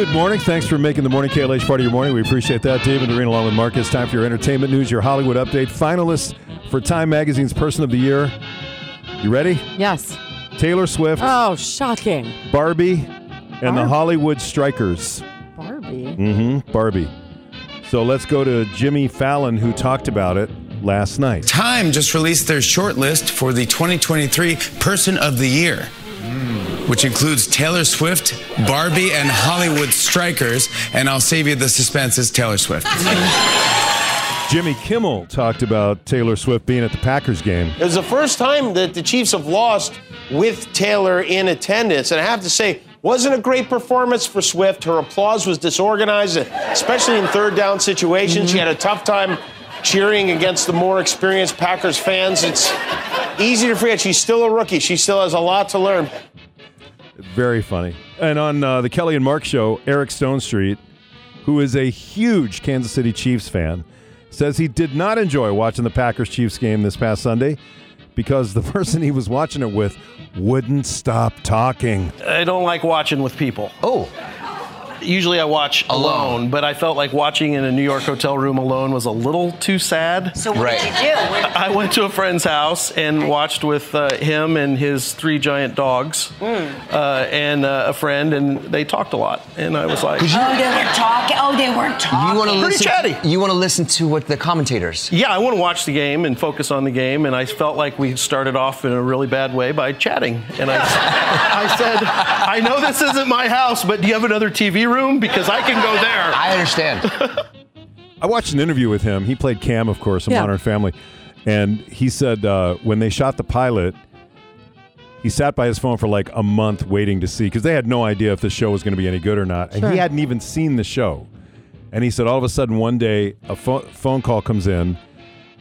Good morning. Thanks for making the morning KLH part of your morning. We appreciate that, Dave and Doreen, along with Marcus. Time for your entertainment news, your Hollywood update. Finalists for Time Magazine's Person of the Year. You ready? Yes. Taylor Swift, Oh, shocking. Barbie, and the Hollywood Strikers. Barbie. Mm-hmm. Barbie. So let's go to Jimmy Fallon, who talked about it last night. Time just released their shortlist for the 2023 Person of the Year, which includes Taylor Swift, Barbie, and Hollywood Strikers. And I'll save you the suspense. It's Taylor Swift. Jimmy Kimmel talked about Taylor Swift being at the Packers game. It was the first time that the Chiefs have lost with Taylor in attendance. And I have to say, wasn't a great performance for Swift. Her applause was disorganized, especially in third down situations. She mm-hmm. had a tough time cheering against the more experienced Packers fans. It's easy to forget she's still a rookie. She still has a lot to learn. Very funny. And on uh, the Kelly and Mark show, Eric Stonestreet, who is a huge Kansas City Chiefs fan, says he did not enjoy watching the Packers Chiefs game this past Sunday because the person he was watching it with wouldn't stop talking. I don't like watching with people. Oh, Usually I watch alone, but I felt like watching in a New York hotel room alone was a little too sad. So what Right. did you do? I went to a friend's house and watched with uh, him and his three giant dogs uh, and uh, a friend, and they talked a lot. And I was like, oh, they weren't talking. Oh, they weren't talking. you want to Pretty listen? chatty. You want to listen to what the commentators? yeah, I want to watch the game and focus on the game. And I felt like we started off in a really bad way by chatting. And I, I said, I know this isn't my house, but do you have another TV room? Because I can go there. I understand. I watched an interview with him. He played Cam, of course, in Yeah. Modern Family. And he said uh, when they shot the pilot, he sat by his phone for like a month waiting to see because they had no idea if the show was going to be any good or not. And Sure. he hadn't even seen the show. And he said all of a sudden one day a pho- phone call comes in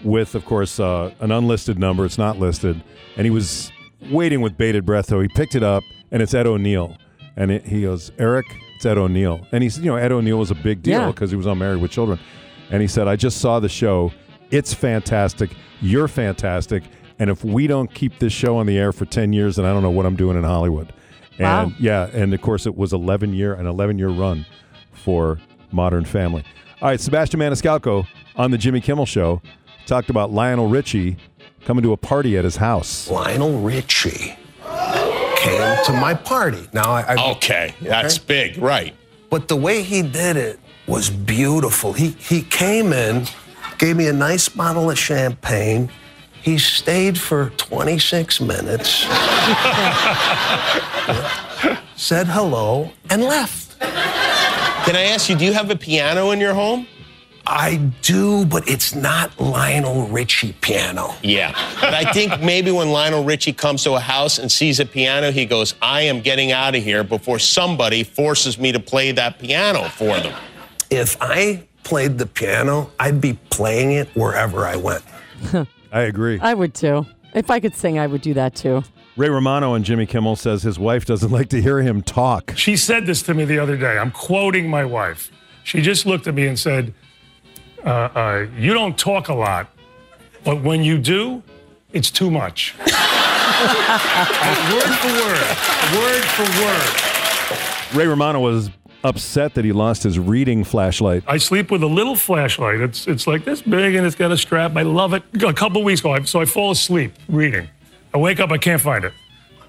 with, of course, uh, an unlisted number. It's not listed. And he was waiting with bated breath. So he picked it up and it's Ed O'Neill. And it, he goes, Eric, it's Ed O'Neill. And he said, you know, Ed O'Neill was a big deal Yeah. because he was on Married with Children. And he said, I just saw the show. It's fantastic. You're fantastic. And if we don't keep this show on the air for 10 years, then I don't know what I'm doing in Hollywood. And Wow. yeah, and of course it was 11 year an 11 year run for Modern Family. All right, Sebastian Maniscalco on the Jimmy Kimmel show talked about Lionel Richie coming to a party at his house. Lionel Richie came to my party. Now, I, I Okay, that's big, right. but the way he did it was beautiful. He he came in, gave me a nice bottle of champagne. He stayed for 26 minutes, said hello, and left. Can I ask you, do you have a piano in your home? I do, but it's not Lionel Richie piano. Yeah. But I think maybe when Lionel Richie comes to a house and sees a piano, he goes, I am getting out of here before somebody forces me to play that piano for them. If I played the piano, I'd be playing it wherever I went. I agree. I would too. If I could sing, I would do that too. Ray Romano and Jimmy Kimmel says his wife doesn't like to hear him talk. She said this to me the other day. I'm quoting my wife. She just looked at me and said, uh, uh, You don't talk a lot, but when you do, it's too much. word for word. Word for word. Ray Romano was upset that he lost his reading flashlight. I sleep with a little flashlight. It's, it's like this big and it's got a strap. I love it. A couple weeks ago, I, so I fall asleep reading. I wake up, I can't find it.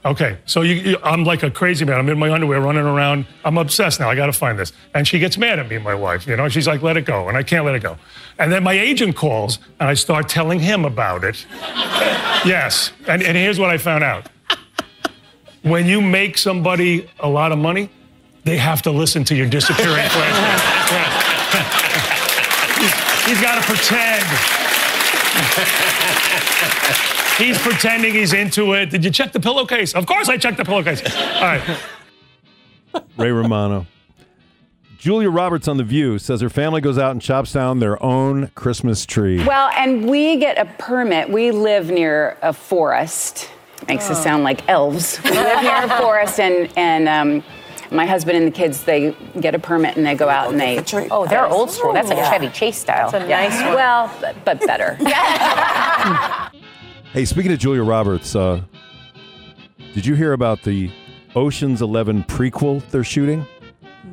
Okay, so you, you, I'm like a crazy man. I'm in my underwear running around. I'm obsessed now. I got to find this. And she gets mad at me, my wife. You know, she's like, let it go. And I can't let it go. And then my agent calls and I start telling him about it. yes. And, and here's what I found out when you make somebody a lot of money, they have to listen to your disappearing flashlight. he's, he's got to pretend. He's pretending he's into it. Did you check the pillowcase? Of course I checked the pillowcase. All right. Ray Romano. Julia Roberts on The View says her family goes out and chops down their own Christmas tree. Well, and we get a permit. We live near a forest. Makes us sound like elves. We live near a forest, and and um, my husband and the kids they get a permit and they go out and they. Oh, they're old school. That's like Chevy Chase style. That's a nice one. Well, but, but better. Hey, speaking of Julia Roberts, uh, did you hear about the Ocean's Eleven prequel they're shooting?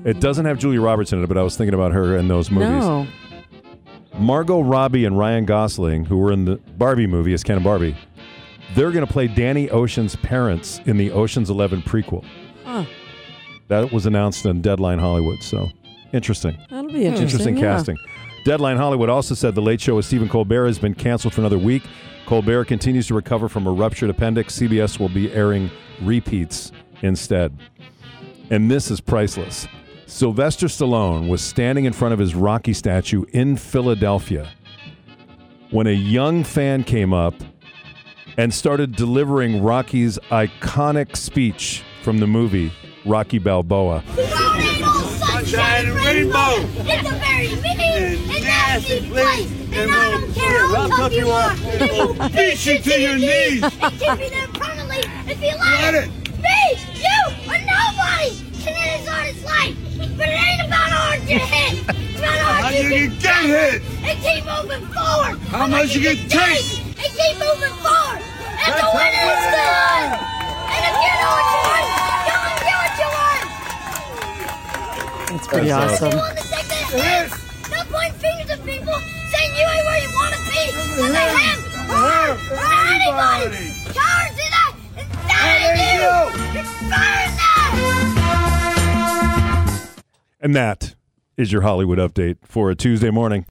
It doesn't have Julia Roberts in it, but I was thinking about her in those movies. No. Margot Robbie and Ryan Gosling, who were in the Barbie movie as Ken and Barbie, they're going to play Danny Ocean's parents in the Ocean's 11 prequel. Huh. That was announced in Deadline Hollywood, so interesting. That'll be interesting. yeah. casting. Deadline Hollywood also said The Late Show with Stephen Colbert has been canceled for another week. Colbert continues to recover from a ruptured appendix. CBS will be airing repeats instead. And this is priceless. Sylvester Stallone was standing in front of his Rocky statue in Philadelphia when a young fan came up and started delivering Rocky's iconic speech from the movie Rocky Balboa. Sunshine rainbow. It's a very big and nasty place. And I don't care how tough you are. It will beat you to your knees. And keep you there permanently if you let it. Me, you, or nobody can hit his hardest life. But it ain't about how hard you hit. It's about how How hard you you can can get hit. And keep moving forward. How much you can take. And keep moving forward. And That's the winner is how. And if you know what you want, go and get what you want. It's pretty That's awesome. Want people saying you ain't where you want to be. And they have her or anybody. Cowards do that. It's not in you. It's that. And that is your Hollywood update for a Tuesday morning.